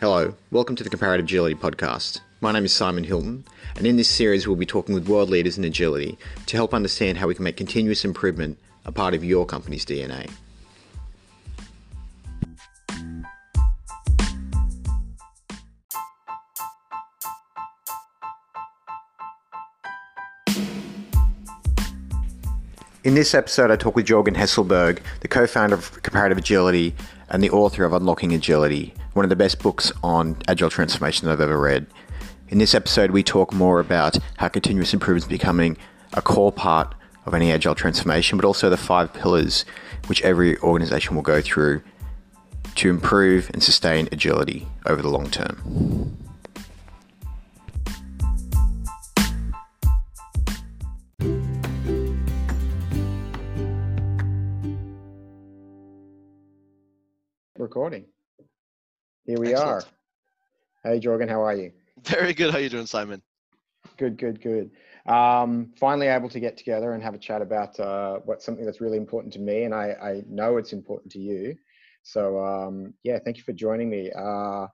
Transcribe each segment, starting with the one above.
Hello, welcome to the Comparative Agility Podcast. My name is Simon Hilton, and in this series, we'll be talking with world leaders in agility to help understand how we can make continuous improvement a part of your company's DNA. In this episode, I talk with Jorgen Hesselberg, the co founder of Comparative Agility and the author of Unlocking Agility, one of the best books on agile transformation that I've ever read. In this episode, we talk more about how continuous improvement is becoming a core part of any agile transformation, but also the five pillars which every organization will go through to improve and sustain agility over the long term. recording. Here we Excellent. are. Hey, Jorgen, how are you? Very good. How are you doing, Simon? Good, good, good. Um, finally able to get together and have a chat about uh, what's something that's really important to me, and I, I know it's important to you. So um, yeah, thank you for joining me. Uh,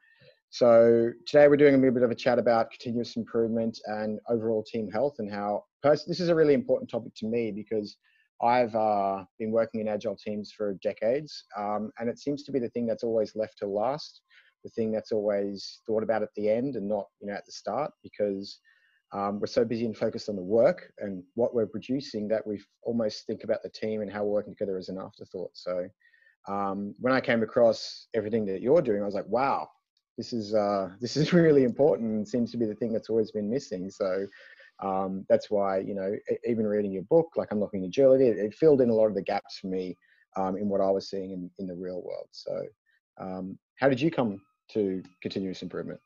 so today we're doing a little bit of a chat about continuous improvement and overall team health and how pers- this is a really important topic to me because I've uh, been working in agile teams for decades, um, and it seems to be the thing that's always left to last, the thing that's always thought about at the end and not you know at the start, because um, we're so busy and focused on the work and what we're producing that we almost think about the team and how we're working together as an afterthought. So um, when I came across everything that you're doing, I was like, wow, this is uh, this is really important and seems to be the thing that's always been missing. So um, that's why, you know, even reading your book, like Unlocking Agility, it, it filled in a lot of the gaps for me um, in what I was seeing in, in the real world. So, um, how did you come to continuous improvement?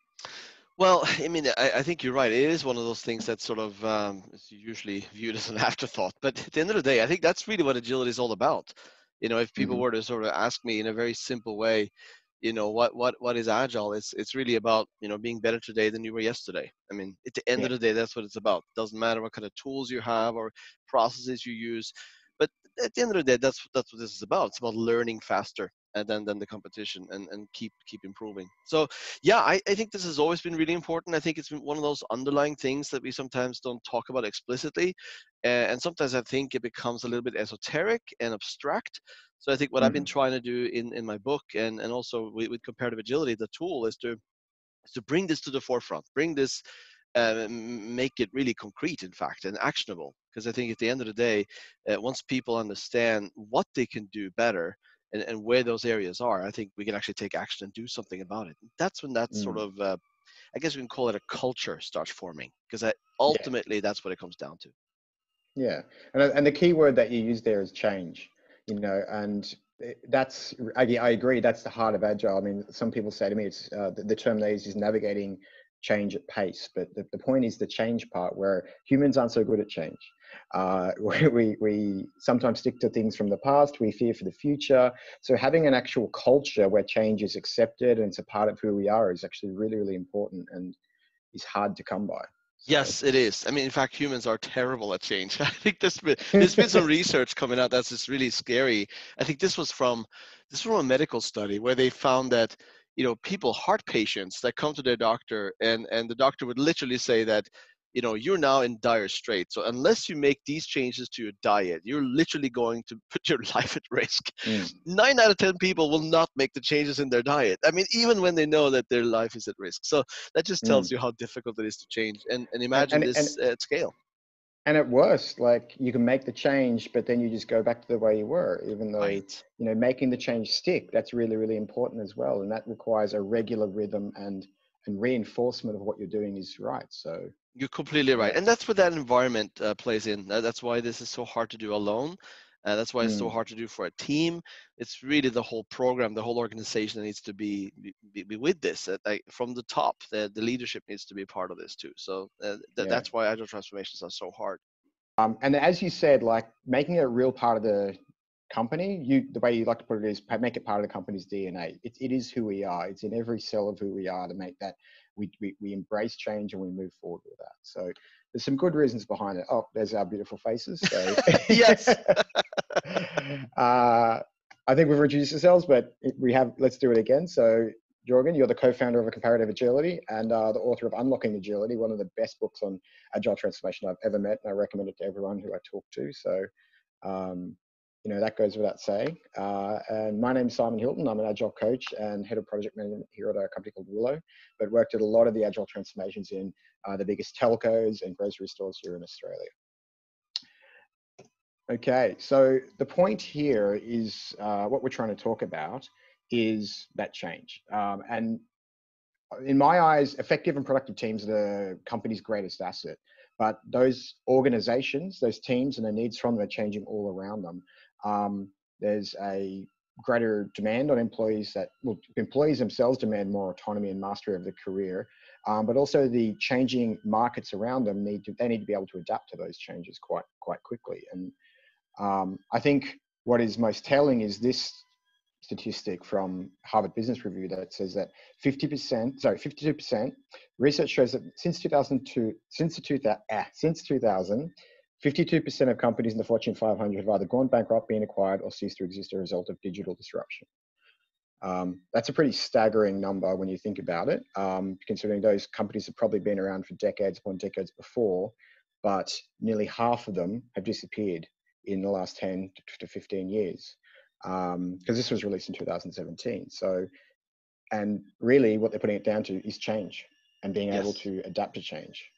Well, I mean, I, I, think you're right. It is one of those things that sort of um, is usually viewed as an afterthought. But at the end of the day, I think that's really what agility is all about. You know, if people mm-hmm. were to sort of ask me in a very simple way, you know what what what is agile it's it's really about you know being better today than you were yesterday. I mean at the end yeah. of the day that's what it's about. Doesn't matter what kind of tools you have or processes you use but at the end of the day that's that's what this is about. It's about learning faster and then than the competition and, and keep keep improving so yeah I, I think this has always been really important i think it's been one of those underlying things that we sometimes don't talk about explicitly and sometimes i think it becomes a little bit esoteric and abstract so i think what mm-hmm. i've been mm-hmm. trying to do in in my book and and also with, with comparative agility the tool is to is to bring this to the forefront bring this uh, make it really concrete in fact and actionable because i think at the end of the day uh, once people understand what they can do better and, and where those areas are, I think we can actually take action and do something about it. That's when that mm. sort of, uh, I guess we can call it a culture starts forming because ultimately yeah. that's what it comes down to. Yeah, and and the key word that you use there is change. You know, and that's I, I agree. That's the heart of agile. I mean, some people say to me, it's uh, the, the term they use is navigating change at pace. But the, the point is the change part where humans aren't so good at change. Uh, we, we sometimes stick to things from the past, we fear for the future. So having an actual culture where change is accepted and it's a part of who we are is actually really, really important and is hard to come by. Yes, it is. I mean, in fact, humans are terrible at change. I think there's been, there's been some research coming out that's just really scary. I think this was from this was from a medical study where they found that you know people heart patients that come to their doctor and and the doctor would literally say that you know you're now in dire straits. So unless you make these changes to your diet you're literally going to put your life at risk. Mm. nine out of ten people will not make the changes in their diet. I mean even when they know that their life is at risk. So that just tells mm. you how difficult it is to change and, and imagine and, and, this and, at scale and at worst like you can make the change but then you just go back to the way you were even though right. you know making the change stick that's really really important as well and that requires a regular rhythm and and reinforcement of what you're doing is right so you're completely right and that's where that environment uh, plays in that's why this is so hard to do alone uh, that's why it's mm. so hard to do for a team. It's really the whole program, the whole organization that needs to be, be, be with this. Uh, like from the top, the, the leadership needs to be part of this too. So uh, th- yeah. that's why agile transformations are so hard. Um, and as you said, like making it a real part of the company, you the way you like to put it is make it part of the company's DNA. It, it is who we are. It's in every cell of who we are to make that we, we, we embrace change and we move forward with that. So there's some good reasons behind it. Oh, there's our beautiful faces. So. yes. uh, I think we've reduced ourselves, but we have. Let's do it again. So Jorgen. You're the co-founder of a Comparative Agility and uh, the author of Unlocking Agility, one of the best books on agile transformation I've ever met, and I recommend it to everyone who I talk to. So, um, you know, that goes without saying. Uh, and my name's Simon Hilton. I'm an agile coach and head of project management here at a company called Willow, but worked at a lot of the agile transformations in uh, the biggest telcos and grocery stores here in Australia. Okay, so the point here is uh, what we're trying to talk about is that change. Um, and in my eyes, effective and productive teams are the company's greatest asset. But those organizations, those teams, and the needs from them are changing all around them. Um, there's a greater demand on employees that well, employees themselves demand more autonomy and mastery of the career, um, but also the changing markets around them need to they need to be able to adapt to those changes quite quite quickly. And um, I think what is most telling is this statistic from Harvard Business Review that says that 50%, sorry, 52%, research shows that since 2002, since the 2000, ah, since 2000, 52% of companies in the Fortune 500 have either gone bankrupt, been acquired, or ceased to exist as a result of digital disruption. Um, that's a pretty staggering number when you think about it, um, considering those companies have probably been around for decades upon decades before, but nearly half of them have disappeared in the last 10 to 15 years because um, this was released in 2017. So, and really what they're putting it down to is change and being yes. able to adapt to change.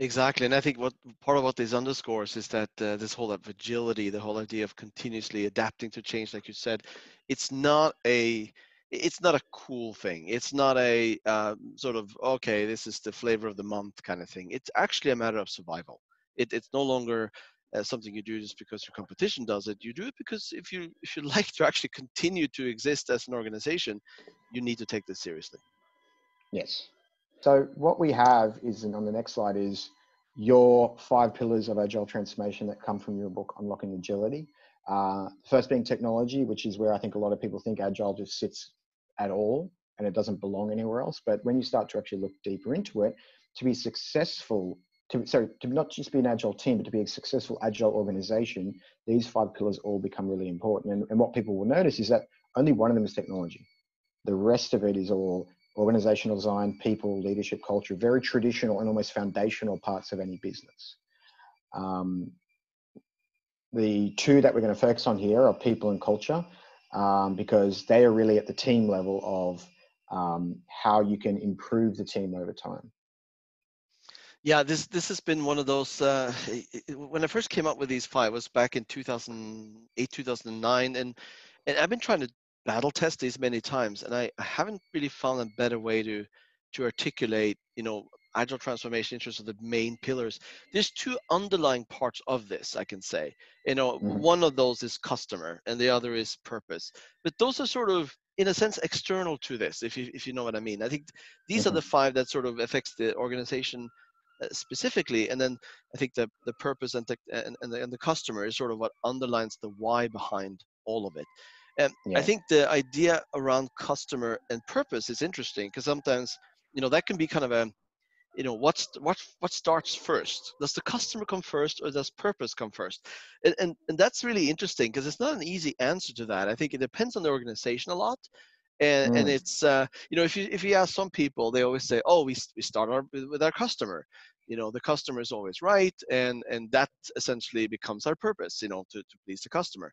Exactly, and I think what part of what this underscores is that uh, this whole agility, the whole idea of continuously adapting to change, like you said, it's not a it's not a cool thing. It's not a uh, sort of okay, this is the flavor of the month kind of thing. It's actually a matter of survival. It, it's no longer uh, something you do just because your competition does it. You do it because if you if you like to actually continue to exist as an organization, you need to take this seriously. Yes. So what we have is, and on the next slide is your five pillars of agile transformation that come from your book, Unlocking Agility. Uh, first being technology, which is where I think a lot of people think agile just sits at all and it doesn't belong anywhere else. But when you start to actually look deeper into it, to be successful, to sorry, to not just be an agile team, but to be a successful agile organization, these five pillars all become really important. And, and what people will notice is that only one of them is technology. The rest of it is all organizational design, people, leadership, culture, very traditional and almost foundational parts of any business. Um, the two that we're going to focus on here are people and culture um, because they are really at the team level of um, how you can improve the team over time. Yeah, this this has been one of those. Uh, when I first came up with these five, was back in 2008, 2009, and and I've been trying to battle test these many times, and I, I haven't really found a better way to to articulate, you know, agile transformation in terms of the main pillars. There's two underlying parts of this, I can say. You know, mm-hmm. one of those is customer, and the other is purpose. But those are sort of, in a sense, external to this, if you if you know what I mean. I think these mm-hmm. are the five that sort of affects the organization uh, specifically and then i think the, the purpose and the, and, and, the, and the customer is sort of what underlines the why behind all of it and yeah. I think the idea around customer and purpose is interesting because sometimes, you know, that can be kind of a, you know, what's what what starts first? Does the customer come first or does purpose come first? And and, and that's really interesting because it's not an easy answer to that. I think it depends on the organization a lot. And, mm. and it's uh, you know if you if you ask some people they always say oh we, we start our, with our customer you know the customer is always right and and that essentially becomes our purpose you know to, to please the customer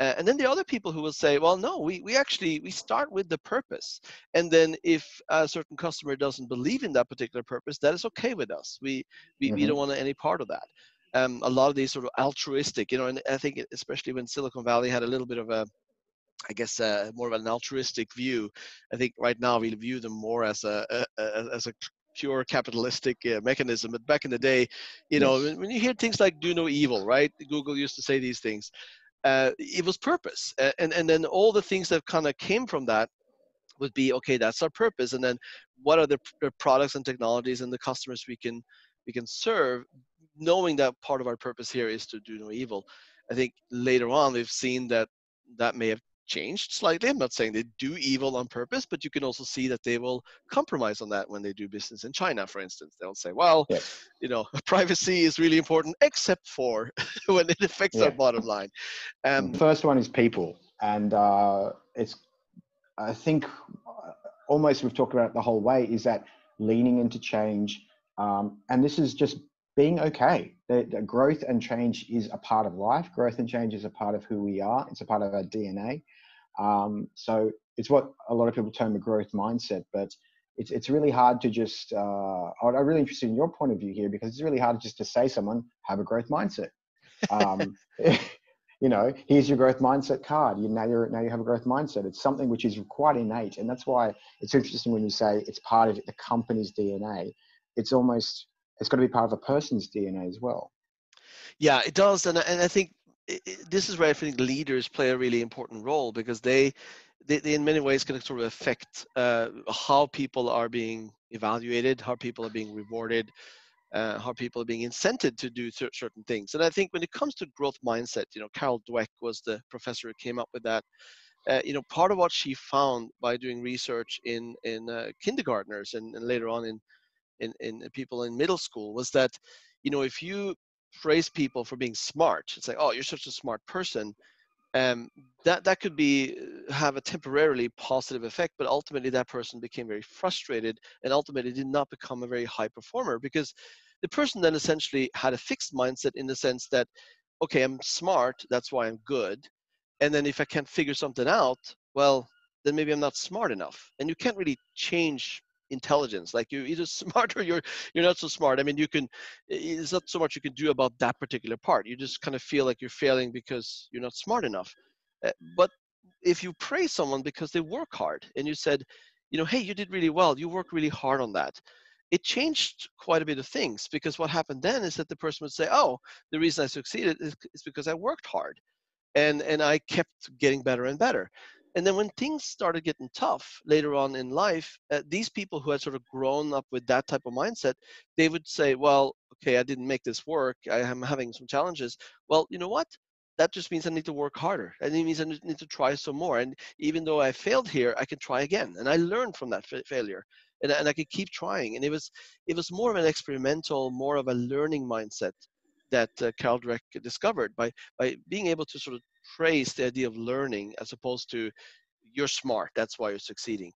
uh, and then the other people who will say, well, no, we, we actually, we start with the purpose. And then if a certain customer doesn't believe in that particular purpose, that is okay with us. We, we, mm-hmm. we don't want any part of that. Um, a lot of these sort of altruistic, you know, and I think especially when Silicon Valley had a little bit of a, I guess uh, more of an altruistic view. I think right now we view them more as a, a, a as a pure capitalistic uh, mechanism. But back in the day, you know, yes. when you hear things like "do no evil," right? Google used to say these things uh, it was purpose and and then all the things that kind of came from that would be okay that's our purpose and then what are the, the products and technologies and the customers we can we can serve knowing that part of our purpose here is to do no evil. I think later on we've seen that that may have changed slightly. I'm not saying they do evil on purpose, but you can also see that they will compromise on that when they do business in China, for instance. They'll say, well, yes. you know, privacy is really important, except for when it affects yeah. our bottom line. Um, the first one is people. And uh, it's, I think, almost we've talked about it the whole way is that leaning into change. Um, and this is just being okay. The growth and change is a part of life. Growth and change is a part of who we are. It's a part of our DNA. Um, so it's what a lot of people term a growth mindset, but it's, it's really hard to just, uh, I'm really interested in your point of view here because it's really hard just to say someone have a growth mindset. Um, you know, here's your growth mindset card. You now you're now you have a growth mindset. It's something which is quite innate, and that's why it's interesting when you say it's part of the company's DNA. It's almost it's got to be part of a person's DNA as well. Yeah, it does, and and I think this is where I think leaders play a really important role because they, they, they in many ways can sort of affect uh, how people are being evaluated, how people are being rewarded, uh, how people are being incented to do certain things. And I think when it comes to growth mindset, you know, Carol Dweck was the professor who came up with that. Uh, you know, part of what she found by doing research in in uh, kindergartners and, and later on in, in in people in middle school was that, you know, if you praise people for being smart, it's like, oh, you're such a smart person. Um, that that could be uh, have a temporarily positive effect, but ultimately that person became very frustrated and ultimately did not become a very high performer because the person then essentially had a fixed mindset in the sense that, okay, I'm smart, that's why I'm good, and then if I can't figure something out, well, then maybe I'm not smart enough, and you can't really change intelligence like you're either smart or you're you're not so smart. I mean you can it's not so much you can do about that particular part. You just kind of feel like you're failing because you're not smart enough. Uh, but if you praise someone because they work hard and you said you know hey you did really well. You worked really hard on that. It changed quite a bit of things because what happened then is that the person would say oh the reason i succeeded is, is because i worked hard and and i kept getting better and better and then when things started getting tough later on in life, uh, these people who had sort of grown up with that type of mindset, they would say, well, okay, I didn't make this work. I am having some challenges. Well, you know what? That just means I need to work harder. And it means I need to try some more. And even though I failed here, I can try again. And I learned from that fa- failure. And, and I could keep trying. And it was it was more of an experimental, more of a learning mindset that uh, Carol discovered by by being able to sort of praise the idea of learning as opposed to you're smart that's why you're succeeding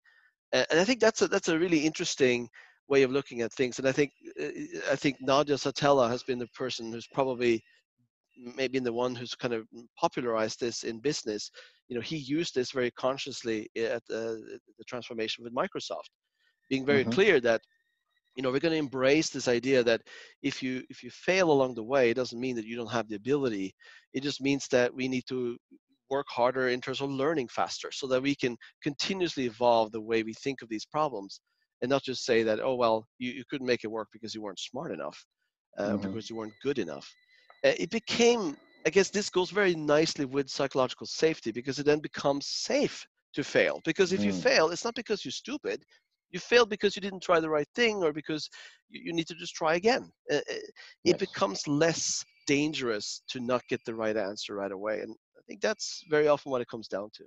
and, and i think that's a that's a really interesting way of looking at things and i think uh, i think nadia satella has been the person who's probably maybe the one who's kind of popularized this in business you know he used this very consciously at uh, the transformation with microsoft being very mm-hmm. clear that you know we're going to embrace this idea that if you if you fail along the way it doesn't mean that you don't have the ability it just means that we need to work harder in terms of learning faster so that we can continuously evolve the way we think of these problems and not just say that oh well you, you couldn't make it work because you weren't smart enough uh, mm-hmm. because you weren't good enough uh, it became i guess this goes very nicely with psychological safety because it then becomes safe to fail because if mm. you fail it's not because you're stupid you failed because you didn't try the right thing or because you, you need to just try again uh, uh it yes. becomes less dangerous to not get the right answer right away and i think that's very often what it comes down to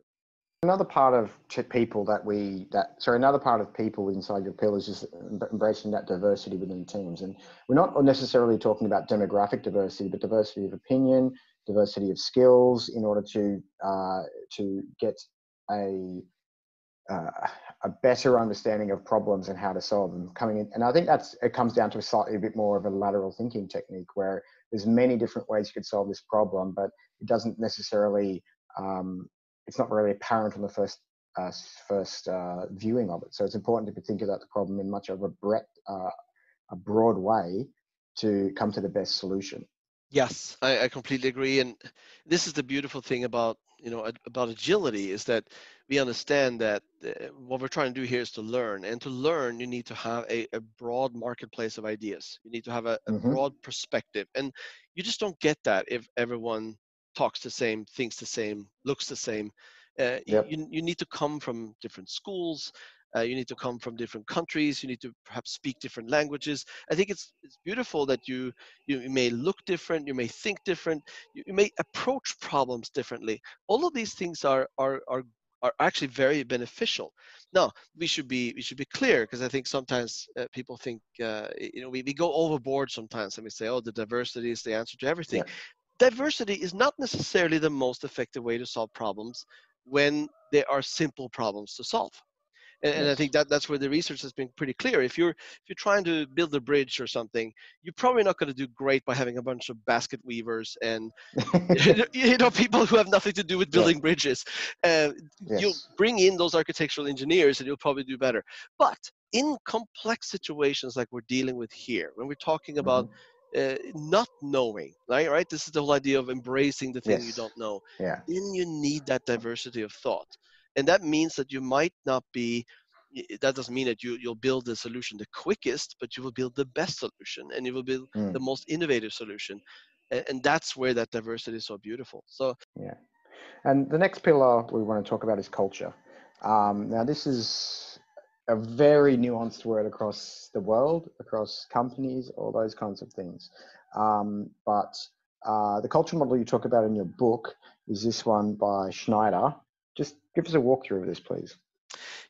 another part of people that we that sorry another part of people inside your pillars is embracing that diversity within teams and we're not necessarily talking about demographic diversity but diversity of opinion diversity of skills in order to uh, to get a uh, a better understanding of problems and how to solve them coming in. And i think that's it comes down to a slightly a bit more of a lateral thinking technique where there's many different ways you could solve this problem but it doesn't necessarily um, it's not really apparent on the first uh, first uh, viewing of it. So it's important to think about the problem in much of a breadth uh, a broad way to come to the best solution yes I, I completely agree and this is the beautiful thing about you know about agility is that we understand that uh, what we're trying to do here is to learn and to learn you need to have a, a broad marketplace of ideas you need to have a, a mm-hmm. broad perspective and you just don't get that if everyone talks the same thinks the same looks the same uh, yep. you, you need to come from different schools uh, you need to come from different countries you need to perhaps speak different languages i think it's it's beautiful that you you, you may look different you may think different you, you, may approach problems differently all of these things are are are are actually very beneficial. Now we should be we should be clear because I think sometimes uh, people think uh, you know we, we go overboard sometimes and we say oh the diversity is the answer to everything. Yeah. Diversity is not necessarily the most effective way to solve problems when there are simple problems to solve. And, and, I think that that's where the research has been pretty clear. If you're if you're trying to build a bridge or something, you're probably not going to do great by having a bunch of basket weavers and you know people who have nothing to do with building bridges. Uh, yes. You'll bring in those architectural engineers, and you'll probably do better. But in complex situations like we're dealing with here, when we're talking about mm-hmm uh, not knowing, right? Right. This is the whole idea of embracing the thing yes. you don't know. Yeah. Then you need that diversity of thought, and that means that you might not be. That doesn't mean that you you'll build the solution the quickest, but you will build the best solution, and you will build mm. the most innovative solution, and, and that's where that diversity is so beautiful. So yeah, and the next pillar we want to talk about is culture. Um, now this is a very nuanced word across the world, across companies, all those kinds of things. Um, but uh, the culture model you talk about in your book is this one by Schneider. Just give us a walkthrough of this, please.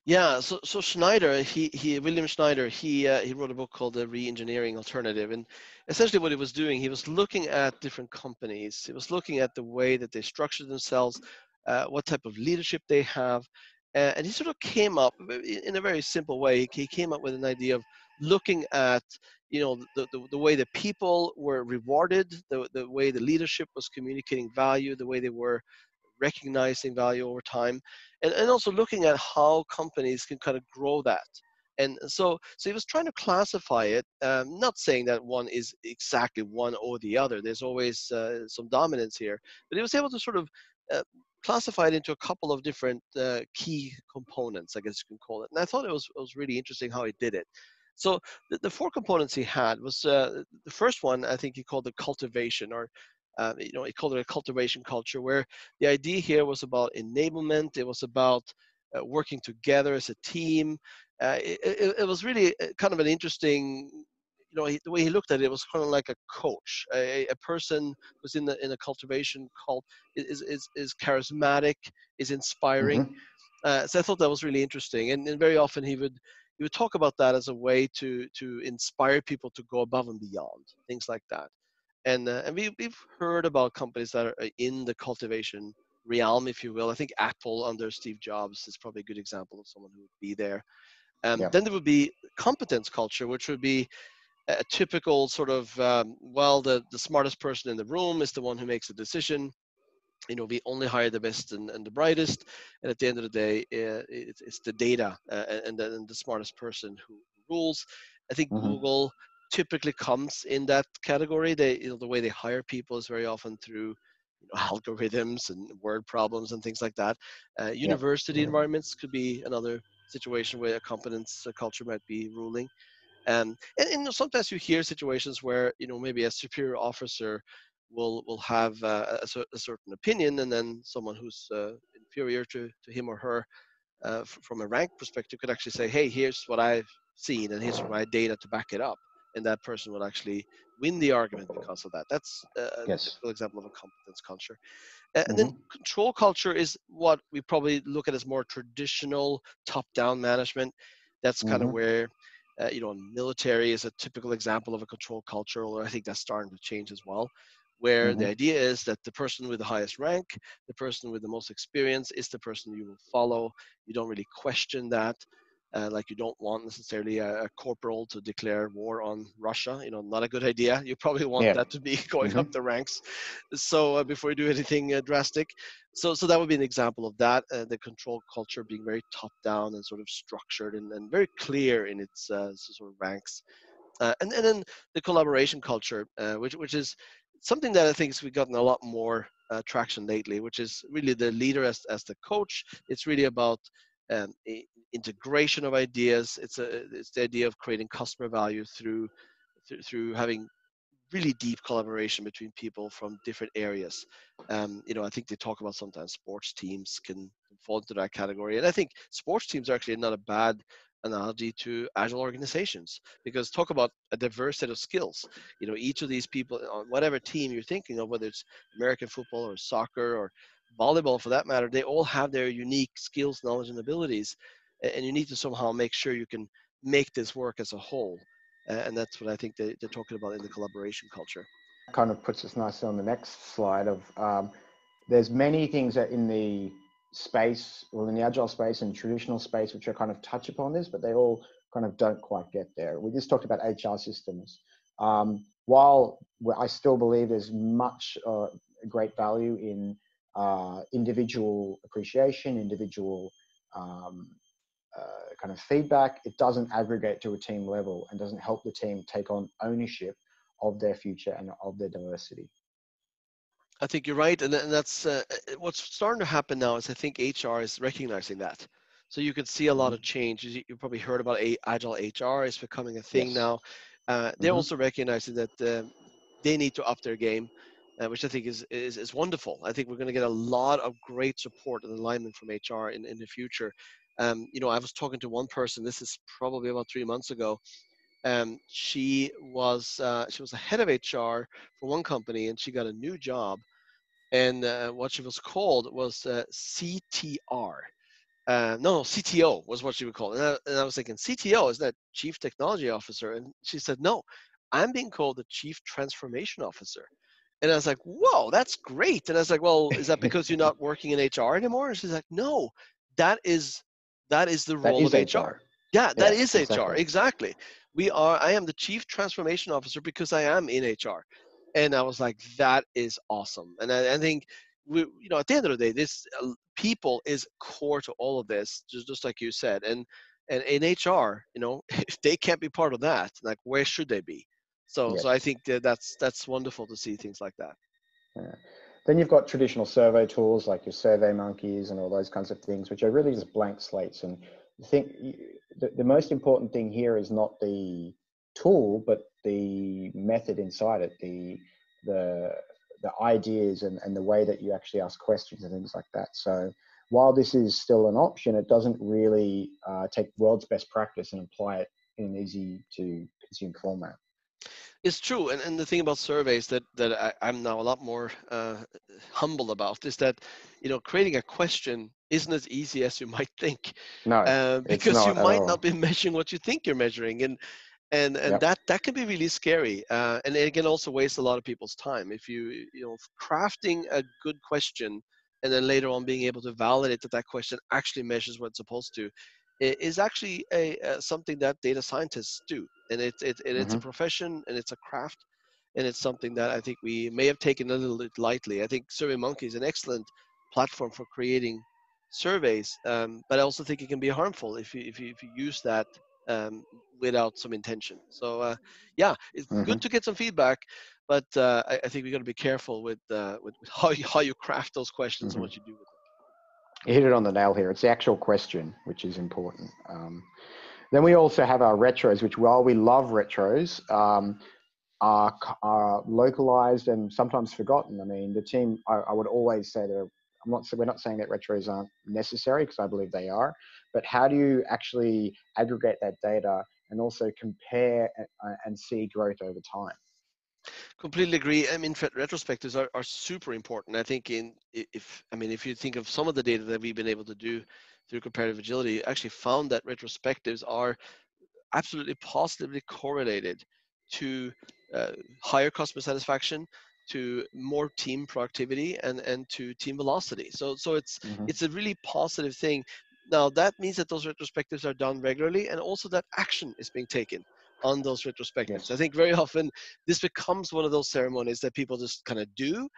Yeah, so so Schneider, he he William Schneider, he uh, he wrote a book called The Reengineering Alternative, and essentially what he was doing, he was looking at different companies. He was looking at the way that they structure themselves, uh, what type of leadership they have, uh, and he sort of came up in a very simple way. He came up with an idea of looking at you know the, the, the, way the people were rewarded, the, the way the leadership was communicating value, the way they were recognizing value over time, and, and also looking at how companies can kind of grow that. And so, so he was trying to classify it, um, not saying that one is exactly one or the other. There's always uh, some dominance here, but he was able to sort of uh, classified into a couple of different uh, key components, I guess you can call it. And I thought it was, it was really interesting how he did it. So the, the four components he had was uh, the first one, I think he called the cultivation or uh, you know, he called it a cultivation culture where the idea here was about enablement. It was about uh, working together as a team. Uh, it, it, it, was really uh, kind of an interesting you know, he, the way he looked at it, was kind of like a coach, a, a person who's in the in a cultivation cult is is is charismatic, is inspiring. Mm-hmm. Uh, so I thought that was really interesting, and, and very often he would he would talk about that as a way to to inspire people to go above and beyond things like that. And uh, and we we've heard about companies that are in the cultivation realm, if you will. I think Apple under Steve Jobs is probably a good example of someone who would be there. Um, yeah. Then there would be competence culture, which would be a typical sort of um, well the, the smartest person in the room is the one who makes the decision you know we only hire the best and, and the brightest and at the end of the day uh, it's, it's the data uh, and, the, and the smartest person who rules i think mm-hmm. google typically comes in that category. They you know the way they hire people is very often through you know, algorithms and word problems and things like that. Uh, university yeah. environments could be another situation where a competence culture might be ruling. Um, and, and sometimes you hear situations where you know maybe a superior officer will will have uh, a, a, certain opinion, and then someone who's uh, inferior to, to him or her uh, f- from a rank perspective could actually say, "Hey, here's what I've seen, and here's my data to back it up," and that person will actually win the argument because of that. That's a yes. typical example of a competence culture. And mm-hmm. then control culture is what we probably look at as more traditional top-down management. That's kind mm-hmm. of where uh, you know, military is a typical example of a control culture, although I think that's starting to change as well, where mm-hmm. the idea is that the person with the highest rank, the person with the most experience, is the person you will follow. You don't really question that. Uh, like you don't want necessarily a, a, corporal to declare war on Russia. You know, not a good idea. You probably want yeah. that to be going mm-hmm. up the ranks. So uh, before you do anything uh, drastic, so so that would be an example of that. Uh, the control culture being very top down and sort of structured and, and very clear in its uh, sort of ranks. Uh, and and then the collaboration culture, which which is something that I think has gotten a lot more traction lately, which is really the leader as as the coach. It's really about um, integration of ideas. It's a it's the idea of creating customer value through through, through having really deep collaboration between people from different areas. Um, you know, I think they talk about sometimes sports teams can fall into that category, and I think sports teams are actually not a bad analogy to agile organizations because talk about a diverse set of skills you know each of these people on whatever team you're thinking of whether it's american football or soccer or volleyball for that matter, they all have their unique skills, knowledge, and abilities. And you need to somehow make sure you can make this work as a whole. And that's what I think they, are talking about in the collaboration culture. Kind of puts us nicely on the next slide of um, there's many things that in the space, well, in the agile space and traditional space, which are kind of touch upon this, but they all kind of don't quite get there. We just talked about HR systems. Um, while I still believe there's much uh, great value in uh, individual appreciation, individual um, uh, kind of feedback, it doesn't aggregate to a team level and doesn't help the team take on ownership of their future and of their diversity. I think you're right, and, that's uh, uh, what's starting to happen now. Is I think HR is recognizing that. So you can see a lot of mm-hmm. change. You, you probably heard about a, agile HR is becoming a thing yes. now. Uh, they're mm-hmm. also recognizing that uh, they need to up their game, uh, which I think is, is, is wonderful. I think we're going to get a lot of great support and alignment from HR in, in the future. Um, you know, I was talking to one person. This is probably about three months ago. Um, she was uh, she was a head of HR for one company, and she got a new job. And uh, what she was called was uh, CTR. Uh, no, no, CTO was what she would call. And I, and I was thinking, CTO is that Chief Technology Officer? And she said, no, I'm being called the Chief Transformation Officer. And I was like, whoa, that's great. And I was like, well, is that because you're not working in HR anymore? And she's like, no, that is that is the role of HR. HR. Yeah, that yeah, is exactly. HR. Exactly. We are. I am the chief transformation officer because I am in HR, and I was like, that is awesome. And I, I think we, you know, at the end of the day, this uh, people is core to all of this, just just like you said. And and in HR, you know, if they can't be part of that, like where should they be? So so I think that that's that's wonderful to see things like that. Yeah. Then you've got traditional survey tools like your Survey Monkeys and all those kinds of things, which are really just blank slates. And I think the, the most important thing here is not the tool, but the method inside it, the the the ideas and, and the way that you actually ask questions and things like that. So while this is still an option, it doesn't really uh, take world's best practice and apply it in an easy to consume format. It's true, and, and the thing about surveys that that I, am now a lot more uh, humble about is that you know creating a question isn't as easy as you might think. No, uh, because you might not be measuring what you think you're measuring, and and and yep. that that can be really scary, uh, and it can also waste a lot of people's time if you you know crafting a good question and then later on being able to validate that that question actually measures what it's supposed to is actually a, uh, something that data scientists do, and it, it, it it's mm-hmm. a profession and it's a craft, and it's something that I think we may have taken a little bit lightly. I think SurveyMonkey is an excellent platform for creating surveys, um, but I also think it can be harmful if you if you, if you use that um, without some intention. So uh, yeah, it's mm-hmm. good to get some feedback, but uh, I, I, think we've got to be careful with, uh, with, with how you, how you craft those questions mm-hmm. and what you do with them you hit it on the nail here. It's the actual question, which is important. Um, then we also have our retros, which while we love retros, um, are, are, localized and sometimes forgotten. I mean, the team, I, I would always say that I'm not, we're not saying that retros aren't necessary because I believe they are, but how do you actually aggregate that data and also compare uh, and see growth over time? Completely agree. I mean, retrospectives are, are super important. I think in if I mean if you think of some of the data that we've been able to do through comparative agility, actually found that retrospectives are absolutely positively correlated to uh, higher customer satisfaction, to more team productivity, and and to team velocity. So so it's mm-hmm. it's a really positive thing. Now that means that those retrospectives are done regularly, and also that action is being taken on those retrospectives. I think very often this becomes one of those ceremonies that people just kind of do,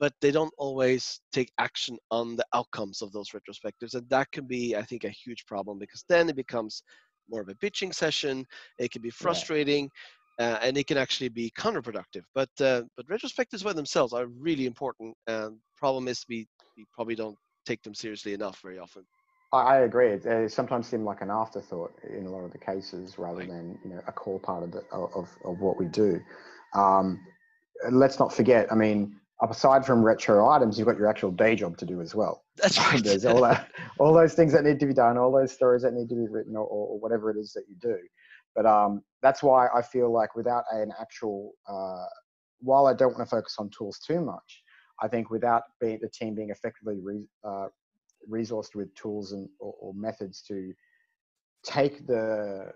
but they don't always take action on the outcomes of those retrospectives. And that can be, I think, a huge problem because then it becomes more of a bitching session. It can be frustrating. Uh, and it can actually be counterproductive. But uh, but retrospectives by themselves are really important. And problem is we, we probably don't take them seriously enough very often. I agree. It, it sometimes seems like an afterthought in a lot of the cases, rather than you know a core part of the, of, of what we do. Um, let's not forget. I mean, aside from retro items, you've got your actual day job to do as well. That's right. There's all that, all those things that need to be done, all those stories that need to be written, or, or whatever it is that you do. But um, that's why I feel like without an actual, uh, while I don't want to focus on tools too much, I think without being, the team being effectively re, uh, resourced with tools and or, or methods to take the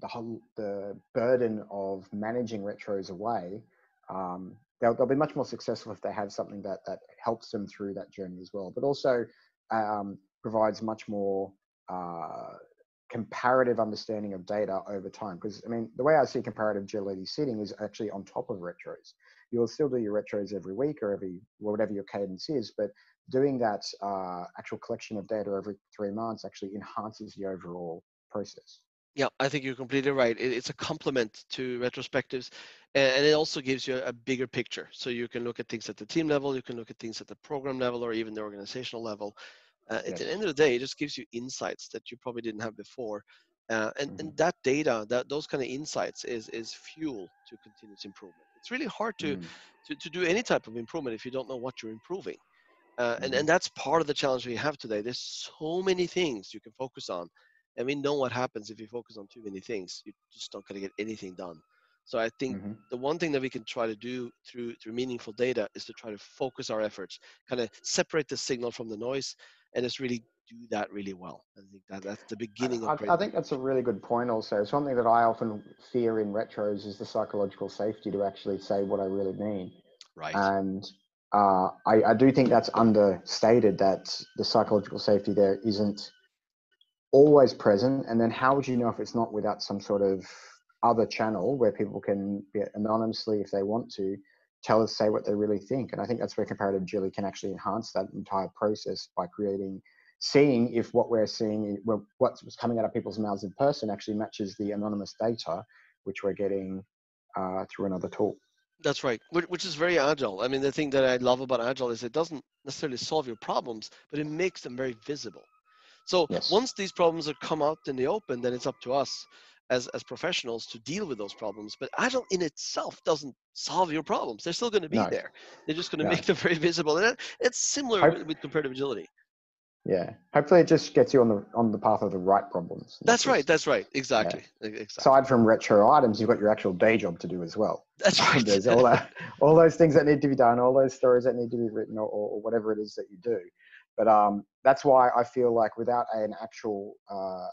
the whole the burden of managing retros away, um, they'll, they'll be much more successful if they have something that that helps them through that journey as well. But also um, provides much more uh, comparative understanding of data over time. Because I mean, the way I see comparative agility sitting is actually on top of retros. You'll still do your retros every week or every whatever your cadence is, but doing that uh, actual collection of data every three months actually enhances the overall process. Yeah, I think you're completely right. it's a complement to retrospectives, and, it also gives you a bigger picture. So you can look at things at the team level, you can look at things at the program level, or even the organizational level. Uh, yes. At the end of the day, it just gives you insights that you probably didn't have before, uh, and mm-hmm. and that data, that those kind of insights, is is fuel to continuous improvement. It's really hard to mm. to, to do any type of improvement if you don't know what you're improving. Uh, and, mm-hmm. and that's part of the challenge we have today. There's so many things you can focus on and we know what happens if you focus on too many things you just don't going to get anything done so i think mm-hmm. the one thing that we can try to do through through meaningful data is to try to focus our efforts kind of separate the signal from the noise and just really do that really well. I think that that's the beginning of I, I think that's a really good point also. Something that i often fear in retros is the psychological safety to actually say what i really mean. Right. And uh, I, I do think that's understated that the psychological safety there isn't always present. And then how would you know if it's not without some sort of other channel where people can be anonymously if they want to tell us say what they really think? And i think that's where comparative agility can actually enhance that entire process by creating seeing if what we're seeing what's coming out of people's mouths in person actually matches the anonymous data which we're getting uh, through another tool that's right which is very agile i mean the thing that i love about agile is it doesn't necessarily solve your problems but it makes them very visible so yes. once these problems are come out in the open, then it's up to us as, as professionals to deal with those problems. But Agile in itself doesn't solve your problems. They're still going to be no. there. They're just going to no. make them very visible. And it's similar with, with comparative agility. Yeah. Hopefully it just gets you on the on the path of the right problems. That's right. That's right. Exactly. Yeah. exactly. Aside from retro items, you've got your actual day job to do as well. That's right. There's all that, all those things that need to be done, all those stories that need to be written, or, or whatever it is that you do. But um, that's why I feel like without an actual, uh,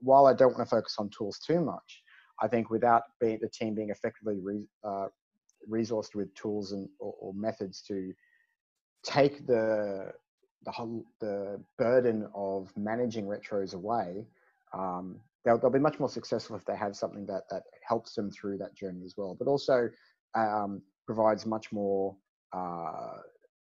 while I don't want to focus on tools too much, I think without being, the team being effectively re, uh, resourced with tools and or, or, methods to take the the whole the burden of managing retros away, um, they'll, they'll be much more successful if they have something that that helps them through that journey as well. But also um, provides much more uh,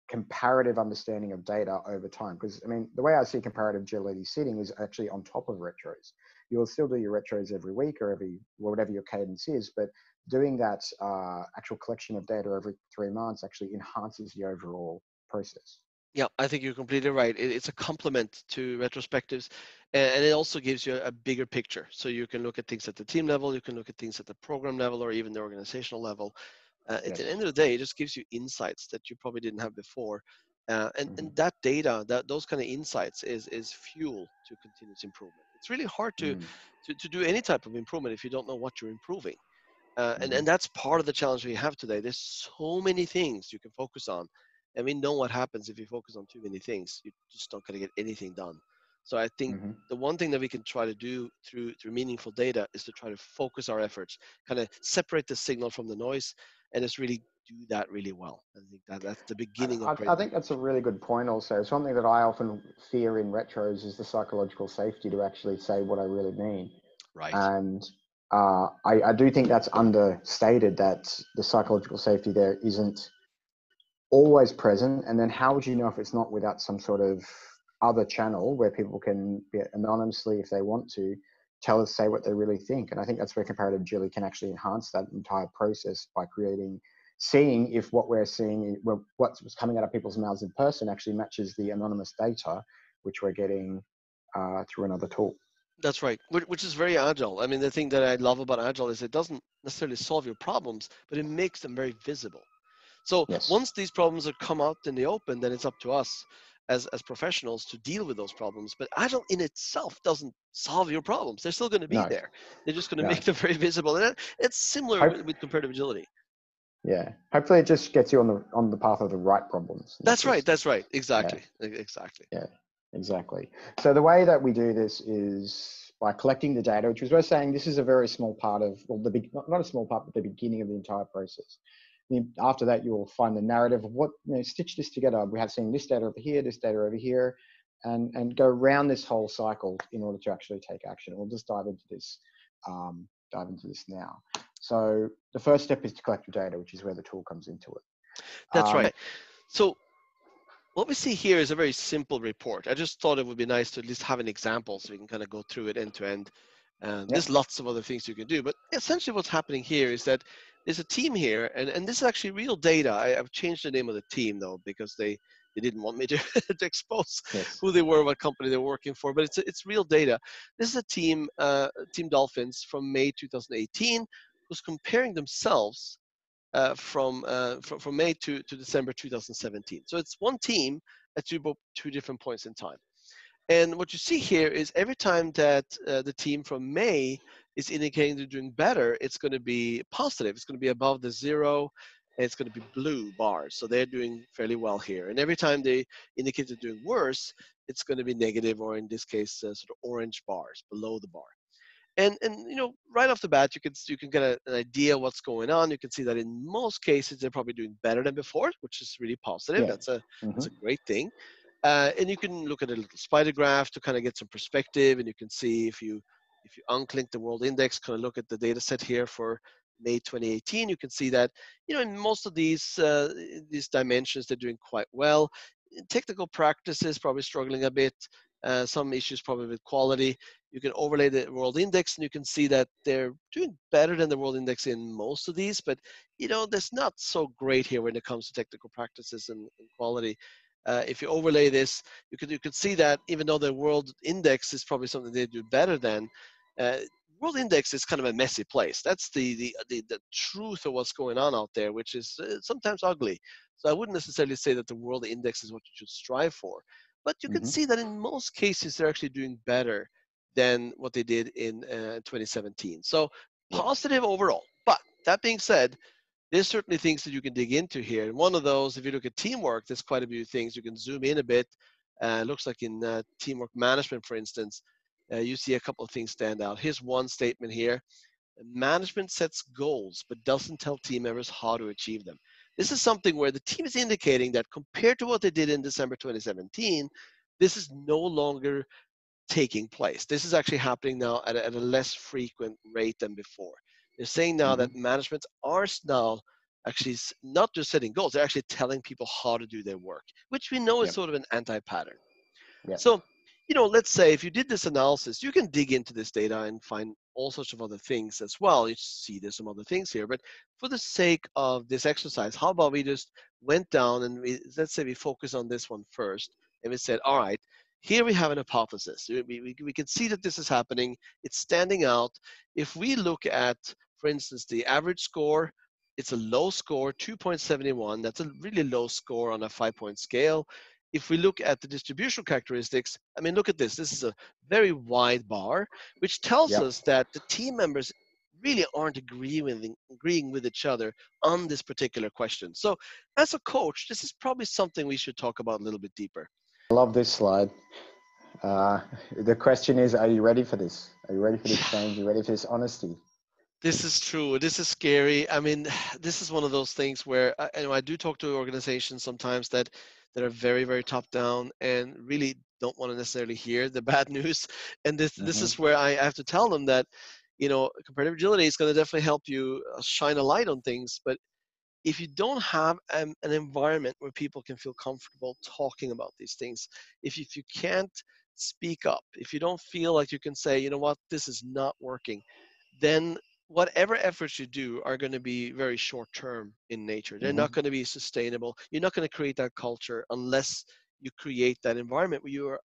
comparative understanding of data over time. Because I mean, the way I see comparative agility sitting is actually on top of retros. You'll still do your retros every week or every whatever your cadence is, but doing that uh, actual collection of data every three months actually enhances the overall process. Yeah, I think you're completely right. it's a complement to retrospectives, and it also gives you a bigger picture. So you can look at things at the team level, you can look at things at the program level, or even the organizational level. Uh, yes. At the end of the day, it just gives you insights that you probably didn't have before. Uh, and, mm-hmm. and that data, that those kind of insights is, is fuel to continuous improvement. It's really hard to, mm. to, to do any type of improvement if you don't know what you're improving. Uh, mm-hmm. and, and that's part of the challenge we have today. There's so many things you can focus on. And we know what happens if you focus on too many things. You just don't going to get anything done. So I think mm-hmm. the one thing that we can try to do through through meaningful data is to try to focus our efforts, kind of separate the signal from the noise, and just really do that really well. I think that that's the beginning I, of. I, I think that's a really good point. Also, something that I often fear in retros is the psychological safety to actually say what I really mean. Right. And uh, I, I do think that's understated that the psychological safety there isn't always present. And then how would you know if it's not without some sort of other channel where people can anonymously if they want to tell us say what they really think? And i think that's where comparative agility can actually enhance that entire process by creating seeing if what we're seeing what's coming out of people's mouths in person actually matches the anonymous data which we're getting uh, through another tool. That's right which is very agile. I mean the thing that i love about agile is it doesn't necessarily solve your problems but it makes them very visible so yes. once these problems have come out in the open then it's up to us as, as professionals to deal with those problems. But Agile in itself doesn't solve your problems. They're still going to be no. there. They're just going to no. make them very visible. And it's similar Hope, with, comparative agility. Yeah. Hopefully it just gets you on the on the path of the right problems. That's right. That's right. Exactly. Yeah. Exactly. Yeah. Exactly. So the way that we do this is by collecting the data, which was we're saying this is a very small part of, well, the big, not a small part, but the beginning of the entire process after that, you will find the narrative of what, you know, stitch this together. We have seen this data over here, this data over here. and and go around this whole cycle in order to actually take action. We'll just dive into this um, dive into this now. So the first step is to collect your data, which is where the tool comes into it. That's um, right. So what we see here is a very simple report. I just thought it would be nice to at least have an example so we can kind of go through it end to end. And yep. there's lots of other things you can do, but essentially what's happening here is that there's a team here, and, and this is actually real data. I, have changed the name of the team though because they they didn't want me to, to expose yes. who they were, what company they're working for, but it's it's real data. This is a team, uh, Team Dolphins from May 2018, who's comparing themselves uh, from, uh, from from May to, to December 2017. So it's one team at two two different points in time. And what you see here is every time that uh, the team from May is indicating they're doing better, it's going to be positive. It's going to be above the zero, and it's going to be blue bars. So they're doing fairly well here. And every time they indicate they're doing worse, it's going to be negative, or in this case, uh, sort of orange bars below the bar. And and you know, right off the bat, you can you can get a, an idea what's going on. You can see that in most cases they're probably doing better than before, which is really positive. Yeah. That's a mm-hmm. that's a great thing. Uh, and you can look at a little spider graph to kind of get some perspective, and you can see if you if you unclink the world index, kind of look at the data set here for May 2018, you can see that you know in most of these uh, these dimensions they're doing quite well. Technical practices probably struggling a bit. Uh, some issues probably with quality. You can overlay the world index and you can see that they're doing better than the world index in most of these, but you know, that's not so great here when it comes to technical practices and, and quality. Uh, if you overlay this, you could you could see that even though the world index is probably something they do better than, uh, world index is kind of a messy place. That's the, the, the, the truth of what's going on out there, which is uh, sometimes ugly. So I wouldn't necessarily say that the world index is what you should strive for. But you can mm-hmm. see that in most cases, they're actually doing better than what they did in uh, 2017. So positive overall. But that being said, there's certainly things that you can dig into here. And one of those, if you look at teamwork, there's quite a few things. You can zoom in a bit. Uh, looks like in uh, teamwork management, for instance, uh, you see a couple of things stand out. Here's one statement here. Management sets goals, but doesn't tell team members how to achieve them. This is something where the team is indicating that compared to what they did in December 2017, this is no longer taking place. This is actually happening now at a, at a less frequent rate than before. They're saying now mm-hmm. that management are now actually not just setting goals, they're actually telling people how to do their work, which we know is sort of an anti pattern. So you know, let's say if you did this analysis, you can dig into this data and find all sorts of other things as well. You see there's some other things here, but for the sake of this exercise, how about we just went down and we, let's say we focus on this one first, and we said, all right, here we have an hypothesis. We, we, we can see that this is happening. It's standing out. If we look at, for instance, the average score, it's a low score, 2.71. That's a really low score on a five-point scale if we look at the distribution characteristics, I mean, look at this. This is a very wide bar, which tells yep. us that the team members really aren't agreeing with, agreeing with each other on this particular question. So, as a coach, this is probably something we should talk about a little bit deeper. I love this slide. Uh, the question is, are you ready for this? Are you ready for this change? Are you ready for this honesty? This is true. This is scary. I mean, this is one of those things where I, uh, you know, I do talk to organizations sometimes that that are very very top down and really don't want to necessarily hear the bad news and this mm-hmm. this is where I have to tell them that you know comparative agility is going to definitely help you uh, shine a light on things but if you don't have um, an environment where people can feel comfortable talking about these things if, if you can't speak up if you don't feel like you can say you know what this is not working then whatever efforts you do are going to be very short term in nature. They're mm-hmm. not going to be sustainable. You're not going to create that culture unless you create that environment where you are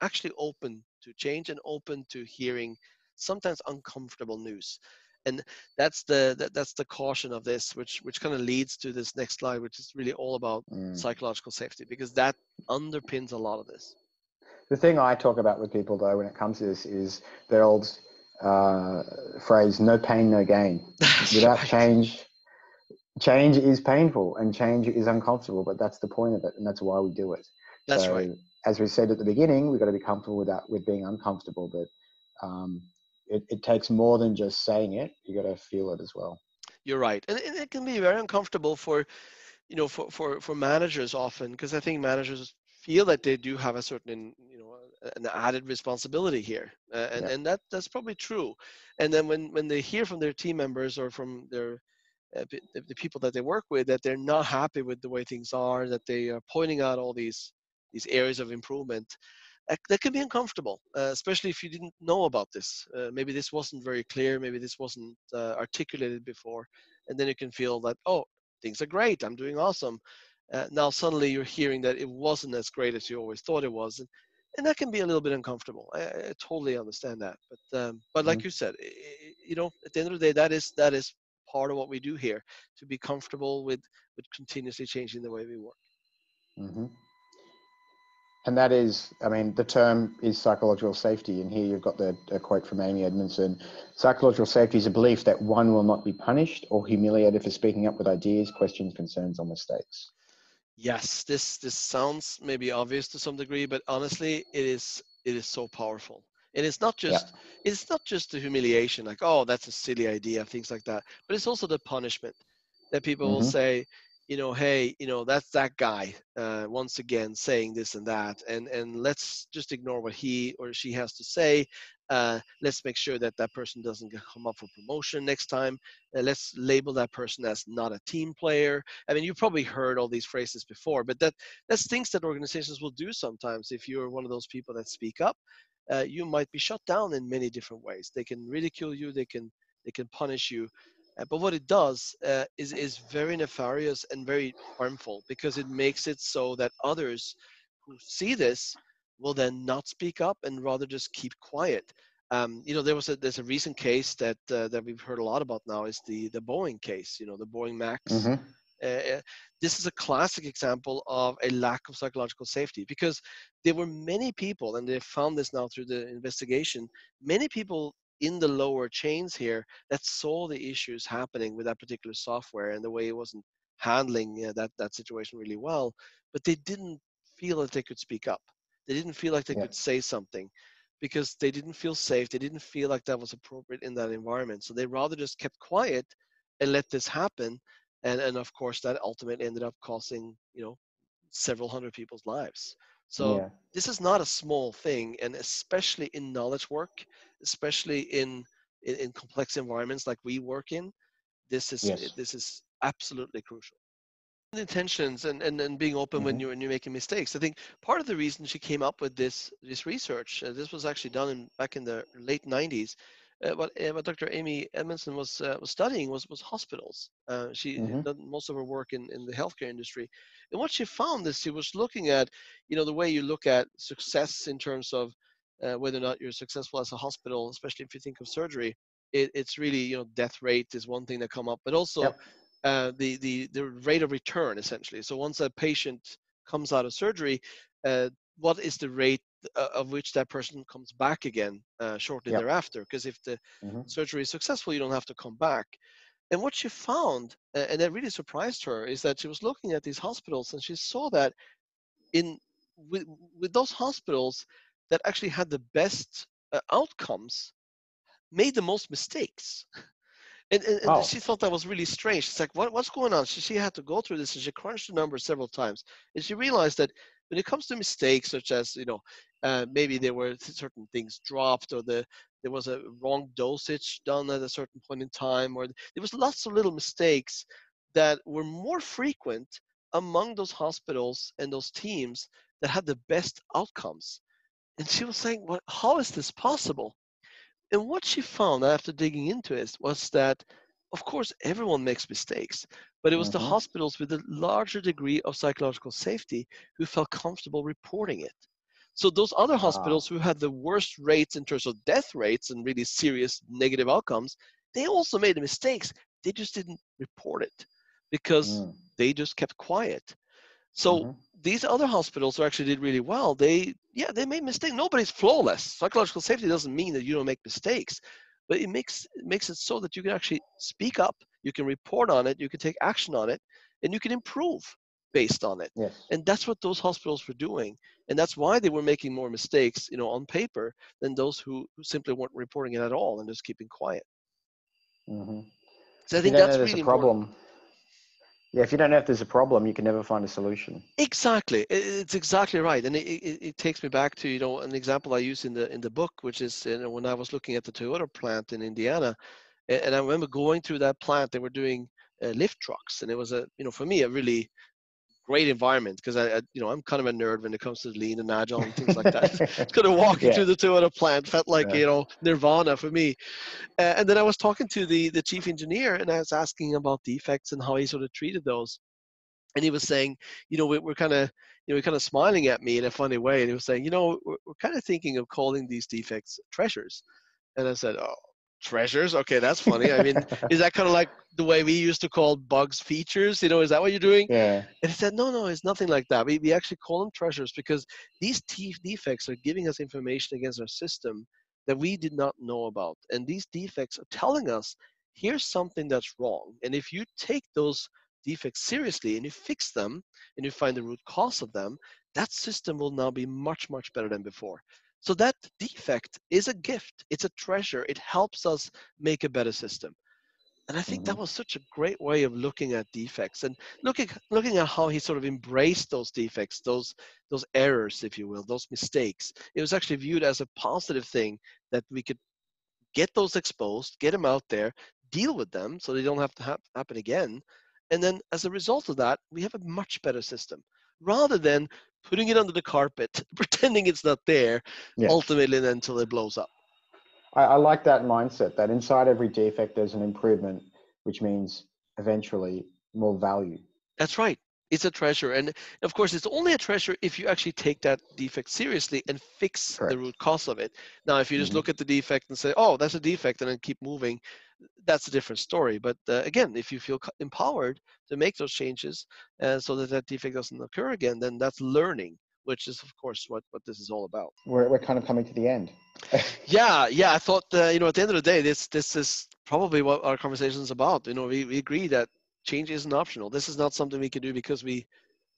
actually open to change and open to hearing sometimes uncomfortable news. And that's the that, that's the caution of this, which which kind of leads to this next slide, which is really all about mm. psychological safety, because that underpins a lot of this. The thing I talk about with people though when it comes to this is the old uh, phrase no pain no gain. Without change change is painful and change is uncomfortable but that's the point of it and that's why we do it. That's so, right. as we said at the beginning we've got to be comfortable with that with being uncomfortable but um, it, it takes more than just saying it you got to feel it as well. You're right and it, it can be very uncomfortable for you know for for, for managers often because i think managers feel that they do have a certain you know an added responsibility here uh, and, yeah. and that that's probably true. And then when when they hear from their team members or from their uh, the, the, people that they work with that they're not happy with the way things are that they are pointing out all these these areas of improvement that, that can be uncomfortable uh, especially if you didn't know about this. Uh, maybe this wasn't very clear maybe this wasn't uh, articulated before and then you can feel that oh things are great i'm doing awesome. Uh, now suddenly you're hearing that it wasn't as great as you always thought it was and, and that can be a little bit uncomfortable i, I totally understand that but um, but like mm-hmm. you said it, you know at the end of the day that is that is part of what we do here to be comfortable with with continuously changing the way we work mm-hmm. and that is i mean the term is psychological safety and here you've got the a quote from amy edmondson psychological safety is a belief that one will not be punished or humiliated for speaking up with ideas questions concerns or mistakes yes this this sounds maybe obvious to some degree but honestly it is it is so powerful and it's not just yeah. it's not just the humiliation like oh that's a silly idea things like that but it's also the punishment that people mm-hmm. will say you know hey you know that's that guy uh, once again saying this and that and and let's just ignore what he or she has to say uh, let's make sure that that person doesn't come up for promotion next time. Uh, let's label that person as not a team player. I mean, you've probably heard all these phrases before, but that that's things that organizations will do sometimes. If you're one of those people that speak up, uh, you might be shut down in many different ways. They can ridicule you. They can they can punish you. Uh, but what it does uh, is is very nefarious and very harmful because it makes it so that others who see this will then not speak up and rather just keep quiet. Um, you know, there was a there's a recent case that uh, that we've heard a lot about now is the the Boeing case. You know, the Boeing Max. Mm-hmm. Uh, uh, this is a classic example of a lack of psychological safety because there were many people, and they found this now through the investigation. Many people in the lower chains here that saw the issues happening with that particular software and the way it wasn't handling uh, that that situation really well, but they didn't feel that they could speak up. They didn't feel like they yeah. could say something because they didn't feel safe. They didn't feel like that was appropriate in that environment. So they rather just kept quiet and let this happen. And, and of course, that ultimately ended up costing, you know, several hundred people's lives. So yeah. this is not a small thing. And especially in knowledge work, especially in, in, in complex environments like we work in, this is, yes. this is absolutely crucial intentions and, and, and being open mm-hmm. when you're when you're making mistakes. I think part of the reason she came up with this this research, uh, this was actually done in back in the late 90s. Uh, what, uh, what Dr. Amy Edmondson was uh, was studying was was hospitals. Uh, she mm-hmm. done most of her work in, in the healthcare industry, and what she found is she was looking at, you know, the way you look at success in terms of uh, whether or not you're successful as a hospital, especially if you think of surgery. It, it's really you know death rate is one thing that come up, but also yep uh, the, the, the rate of return essentially. So once a patient comes out of surgery, uh, what is the rate uh, of which that person comes back again uh, shortly yep. thereafter? Because if the mm-hmm. surgery is successful, you don't have to come back. And what she found, and that really surprised her, is that she was looking at these hospitals and she saw that in with, with those hospitals that actually had the best uh, outcomes made the most mistakes. And, and, and she thought that was really strange. She's like, what, what's going on? She, she had to go through this and she crunched the numbers several times. And she realized that when it comes to mistakes, such as, you know, uh, maybe there were certain things dropped or the, there was a wrong dosage done at a certain point in time, or there was lots of little mistakes that were more frequent among those hospitals and those teams that had the best outcomes. And she was saying, well, how is this possible? And what she found after digging into it was that, of course, everyone makes mistakes, but it was mm-hmm. the hospitals with a larger degree of psychological safety who felt comfortable reporting it. So those other hospitals wow. who had the worst rates in terms of death rates and really serious negative outcomes, they also made mistakes. They just didn't report it because mm. they just kept quiet. So mm-hmm. these other hospitals who actually did really well, they yeah, they made mistakes. Nobody's flawless. Psychological safety doesn't mean that you don't make mistakes, but it makes it makes it so that you can actually speak up, you can report on it, you can take action on it, and you can improve based on it. Yes. And that's what those hospitals were doing. And that's why they were making more mistakes, you know, on paper than those who, who simply weren't reporting it at all and just keeping quiet. Mm-hmm. So I think that's really a problem. Important Yeah, if you don't know if there's a problem, you can never find a solution. Exactly, it's exactly right, and it, it, it, takes me back to you know an example I use in the in the book, which is you know, when I was looking at the Toyota plant in Indiana, and I remember going through that plant. They were doing uh, lift trucks, and it was a you know for me a really great environment because I, I, you know, I'm kind of a nerd when it comes to lean and agile and things like that. it's kind of walking yeah. through the Toyota plant felt like yeah. you know nirvana for me. Uh, and then I was talking to the the chief engineer and I was asking about defects and how he sort of treated those. And he was saying, you know, we, we're kind of, you know, kind of smiling at me in a funny way. And he was saying, you know, we're, we're kind of thinking of calling these defects treasures. And I said, oh, treasures? Okay that's funny. I mean is that kind of like the way we used to call bugs features? You know is that what you're doing? Yeah. And he said no no it's nothing like that. We, we actually call them treasures because these defects are giving us information against our system that we did not know about. And these defects are telling us here's something that's wrong. And if you take those defects seriously and you fix them and you find the root cause of them that system will now be much much better than before so that defect is a gift, it's a treasure. It helps us make a better system. And I think mm-hmm. that was such a great way of looking at defects and looking looking at how he sort of embraced those defects, those those errors, if you will, those mistakes. It was actually viewed as a positive thing that we could get those exposed, get them out there, deal with them so they don't have to ha- happen again. And then as a result of that, we have a much better system rather than putting it under the carpet, pretending it's not there, yes. ultimately until it blows up. I, I like that mindset that inside every defect there's an improvement, which means eventually more value. That's right. It's a treasure. And of course, it's only a treasure if you actually take that defect seriously and fix Correct. the root cause of it. Now, if you just mm-hmm. look at the defect and say, oh, that's a defect, and then keep moving, that's a different story. But uh, again, if you feel empowered to make those changes uh, so that that defect doesn't occur again, then that's learning, which is of course what what this is all about. We're we're kind of coming to the end. yeah, yeah. I thought uh, you know at the end of the day, this this is probably what our conversation is about. You know, we, we agree that change isn't optional. This is not something we can do because we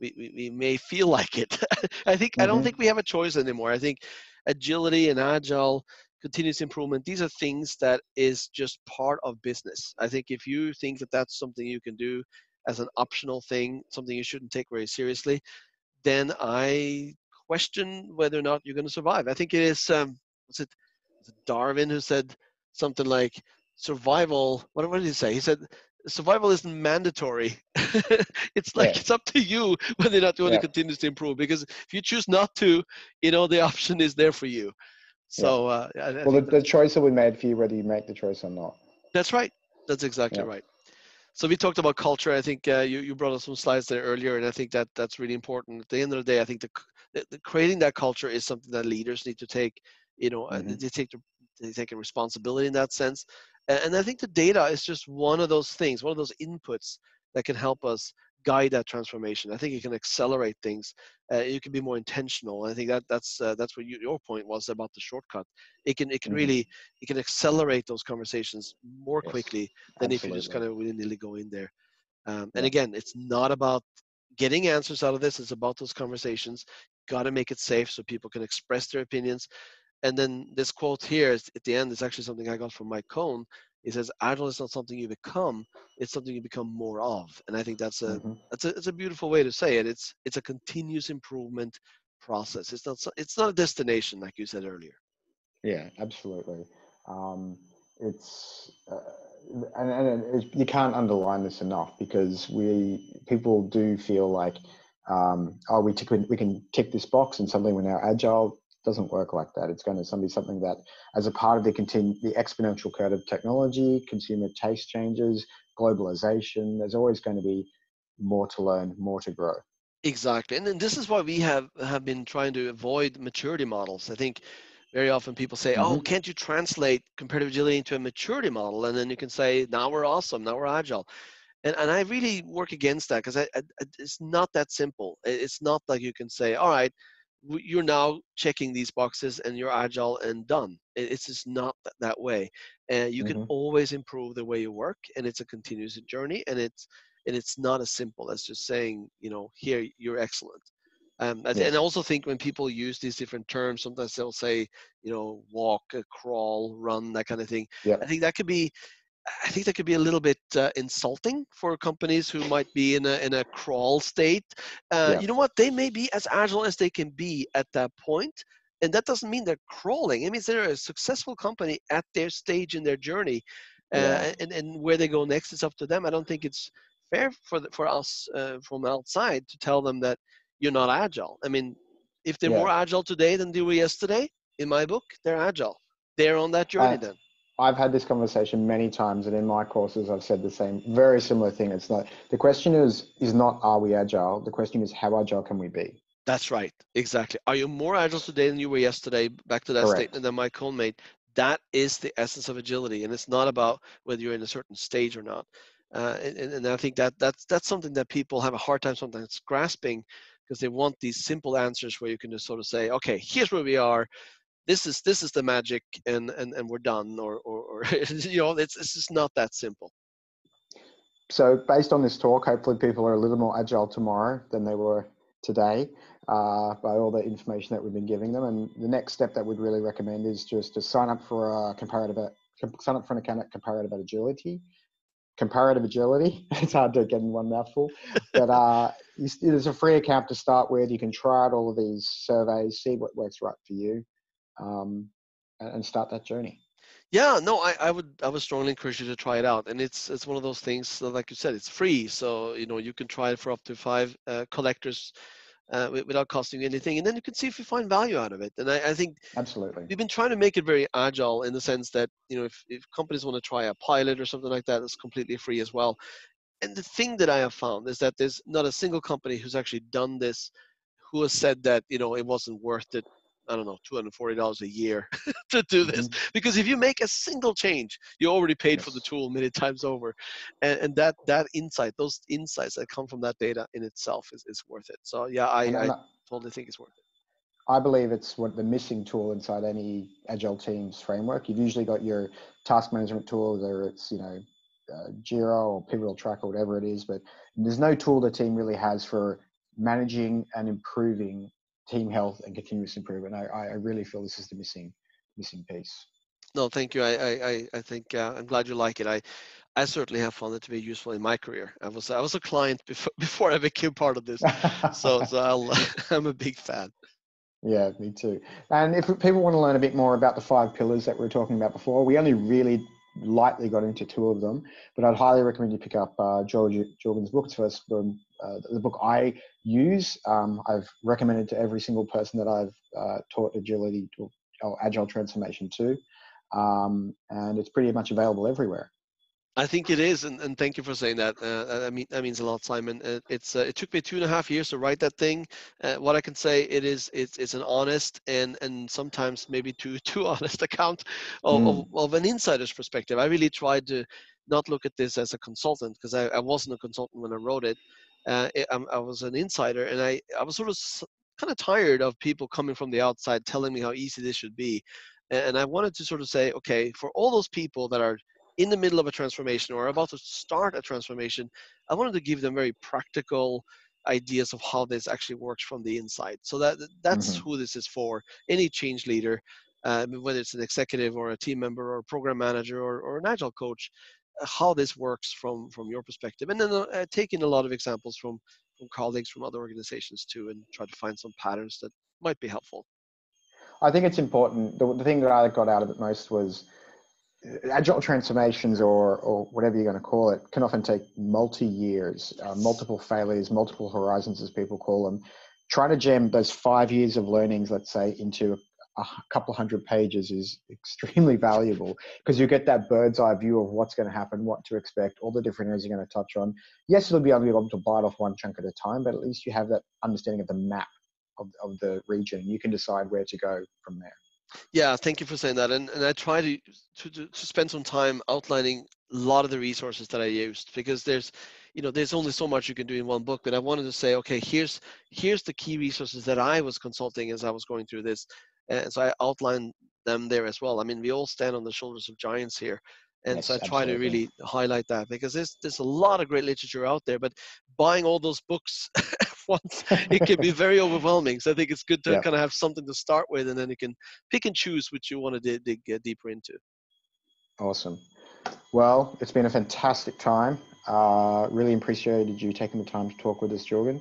we, we, we may feel like it. I think mm-hmm. I don't mm-hmm. think we have a choice anymore. I think agility and agile continuous improvement these are things that is just part of business i think if you think that that's something you can do as an optional thing something you shouldn't take very seriously then i question whether or not you're going to survive i think it is um was it, was it darwin who said something like survival what, what did he say he said survival isn't mandatory. it's like yeah. it's up to you whether or not you want yeah. to continue to improve. Because if you choose not to, you know the option is there for you. So, uh, well, the, the choice will be made for you whether you make the choice or not. That's right. That's exactly yeah. right. So we talked about culture. I think uh, you, you brought us some slides there earlier, and I think that that's really important. At the end of the day, I think the, the, the creating that culture is something that leaders need to take. You know, mm-hmm. they take they take a responsibility in that sense. And, and I think the data is just one of those things, one of those inputs that can help us guide that transformation. I think it can accelerate things. Uh, you can be more intentional. I think that that's uh, that's what you, your point was about the shortcut. It can it can mm-hmm. really it can accelerate those conversations more yes, quickly than absolutely. if you just kind of willy nilly go in there. Um, and again, it's not about getting answers out of this. It's about those conversations. Got to make it safe so people can express their opinions. And then this quote here is, at the end is actually something I got from Mike Cohn. He says, "Agile is not something you become; it's something you become more of." And I think that's a mm-hmm. that's a it's a beautiful way to say it. It's it's a continuous improvement process. It's not it's not a destination like you said earlier. Yeah, absolutely. Um, it's uh, and, and you can't underline this enough because we people do feel like um, oh we tick, we can tick this box and suddenly we're now agile doesn't work like that. It's going to be something that, as a part of the continue, the exponential curve of technology, consumer taste changes, globalization, there's always going to be more to learn, more to grow. Exactly, and then this is why we have have been trying to avoid maturity models. I think very often people say, oh, mm-hmm. "Oh, can't you translate comparative agility into a maturity model?" And then you can say, "Now we're awesome. Now we're agile." And, and I really work against that because it's not that simple. It's not like you can say, all right, you're now checking these boxes and you're agile and done. It's just not that way. And you mm-hmm. can always improve the way you work, and it's a continuous journey. And it's and it's not as simple as just saying, you know, here you're excellent. Um, yes. And I also think when people use these different terms, sometimes they'll say, you know, walk, uh, crawl, run, that kind of thing. Yeah. I think that could be I think that could be a little bit uh, insulting for companies who might be in a in a crawl state. Uh, yeah. You know what? They may be as agile as they can be at that point, and that doesn't mean they're crawling. It means they're a successful company at their stage in their journey, uh, yeah. and and where they go next is up to them. I don't think it's fair for the, for us uh, from outside to tell them that you're not agile. I mean, if they're yeah. more agile today than they were yesterday, in my book, they're agile. They're on that journey then. I've had this conversation many times, and in my courses, I've said the same, very similar thing. It's not the question is is not are we agile. The question is how agile can we be. That's right, exactly. Are you more agile today than you were yesterday? Back to that Correct. statement that Mike Cohn made. That is the essence of agility, and it's not about whether you're in a certain stage or not. Uh, and, and I think that that's that's something that people have a hard time sometimes grasping because they want these simple answers where you can just sort of say, okay, here's where we are this is this is the magic and and, and we're done or, or, or you know it's, it's just not that simple. So based on this talk hopefully people are a little more agile tomorrow than they were today uh, by all the information that we've been giving them. And the next step that we'd really recommend is just to sign up for a comparative sign up for an account at comparative agility. Comparative agility? It's hard to get in one mouthful. But uh, there's a free account to start with. You can try out all of these surveys see what works right for you um, and start that journey. Yeah, no, I, I would I would strongly encourage you to try it out, and it's it's one of those things like you said, it's free, so you know you can try it for up to five uh, collectors uh, without costing you anything, and then you can see if you find value out of it. And I, I, think absolutely we've been trying to make it very agile in the sense that you know if, if companies want to try a pilot or something like that, it's completely free as well. And the thing that I have found is that there's not a single company who's actually done this who has said that you know it wasn't worth it I don't know, $240 a year to do this. Mm-hmm. Because if you make a single change, you already paid yes. for the tool many times over. And, and, that, that insight, those insights that come from that data in itself is, is worth it. So yeah, I, I not, totally think it's worth it. I believe it's what the missing tool inside any agile teams framework. You've usually got your task management tool, whether it's, you know, uh, Jira or Pivotal Track or whatever it is, but there's no tool the team really has for managing and improving team health and continuous improvement. I, I really feel this is the missing missing piece. No, thank you. I I, I think uh, I'm glad you like it. I I certainly have found it to be useful in my career. I was I was a client before before I became part of this, so so I'll, I'm a big fan. Yeah, me too. And if people want to learn a bit more about the five pillars that we were talking about before, we only really lightly got into two of them, but I'd highly recommend you pick up uh, George Jorgen's book. It's first um, uh, the book I use. Um, I've recommended to every single person that I've uh, taught agility or, or, agile transformation to, um, and it's pretty much available everywhere. I think it is, and, and thank you for saying that. Uh, I mean, that means a lot, Simon. Uh, it's uh, it took me two and a half years to write that thing. Uh, what I can say, it is it's it's an honest and and sometimes maybe too too honest account of, mm. of, of, an insider's perspective. I really tried to not look at this as a consultant because I, I wasn't a consultant when I wrote it. Uh, it I, I was an insider, and I I was sort of kind of tired of people coming from the outside telling me how easy this should be, and I wanted to sort of say, okay, for all those people that are in the middle of a transformation or about to start a transformation, I wanted to give them very practical ideas of how this actually works from the inside. So that that's mm-hmm. who this is for. Any change leader, uh, whether it's an executive or a team member or a program manager or, or an agile coach, how this works from from your perspective, and then uh, uh, taking a lot of examples from from colleagues from other organizations too, and try to find some patterns that might be helpful. I think it's important. The, the thing that I got out of it most was agile transformations or, or whatever you're going to call it can often take multi years, uh, multiple failures, multiple horizons, as people call them. Trying to jam those five years of learnings, let's say, into a couple hundred pages is extremely valuable because you get that bird's eye view of what's going to happen, what to expect, all the different areas you're going to touch on. Yes, it'll be able to bite off one chunk at a time, but at least you have that understanding of the map of, of the region. You can decide where to go from there. Yeah, thank you for saying that. And, and I try to, to, to spend some time outlining a lot of the resources that I used because there's, you know, there's only so much you can do in one book. But I wanted to say, okay, here's here's the key resources that I was consulting as I was going through this, and so I outline them there as well. I mean, we all stand on the shoulders of giants here, and yes, so I try absolutely. to really highlight that because there's there's a lot of great literature out there, but buying all those books once, it can be very overwhelming. So I think it's good to yeah. kind of have something to start with, and then you can pick and choose which you want to dig, dig deeper into. Awesome. Well, it's been a fantastic time. Uh, really appreciated you taking the time to talk with us, Jorgen.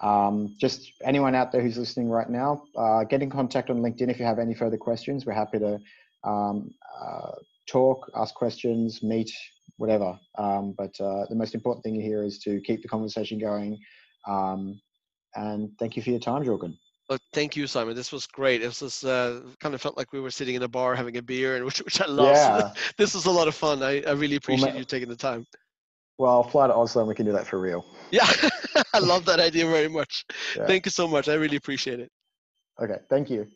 Um, just anyone out there who's listening right now, uh, get in contact on LinkedIn if you have any further questions. We're happy to um, uh, talk, ask questions, meet, whatever. Um, but uh, the most important thing here is to keep the conversation going. Um, and thank you for your time, Jorgen. Oh, thank you, Simon. This was great. It was uh, kind of felt like we were sitting in a bar having a beer, and which, which I love. Yeah. this was a lot of fun. I, I really appreciate well, you taking the time. Well, I'll fly to Oslo and we can do that for real. Yeah, I love that idea very much. Yeah. Thank you so much. I really appreciate it. Okay, thank you.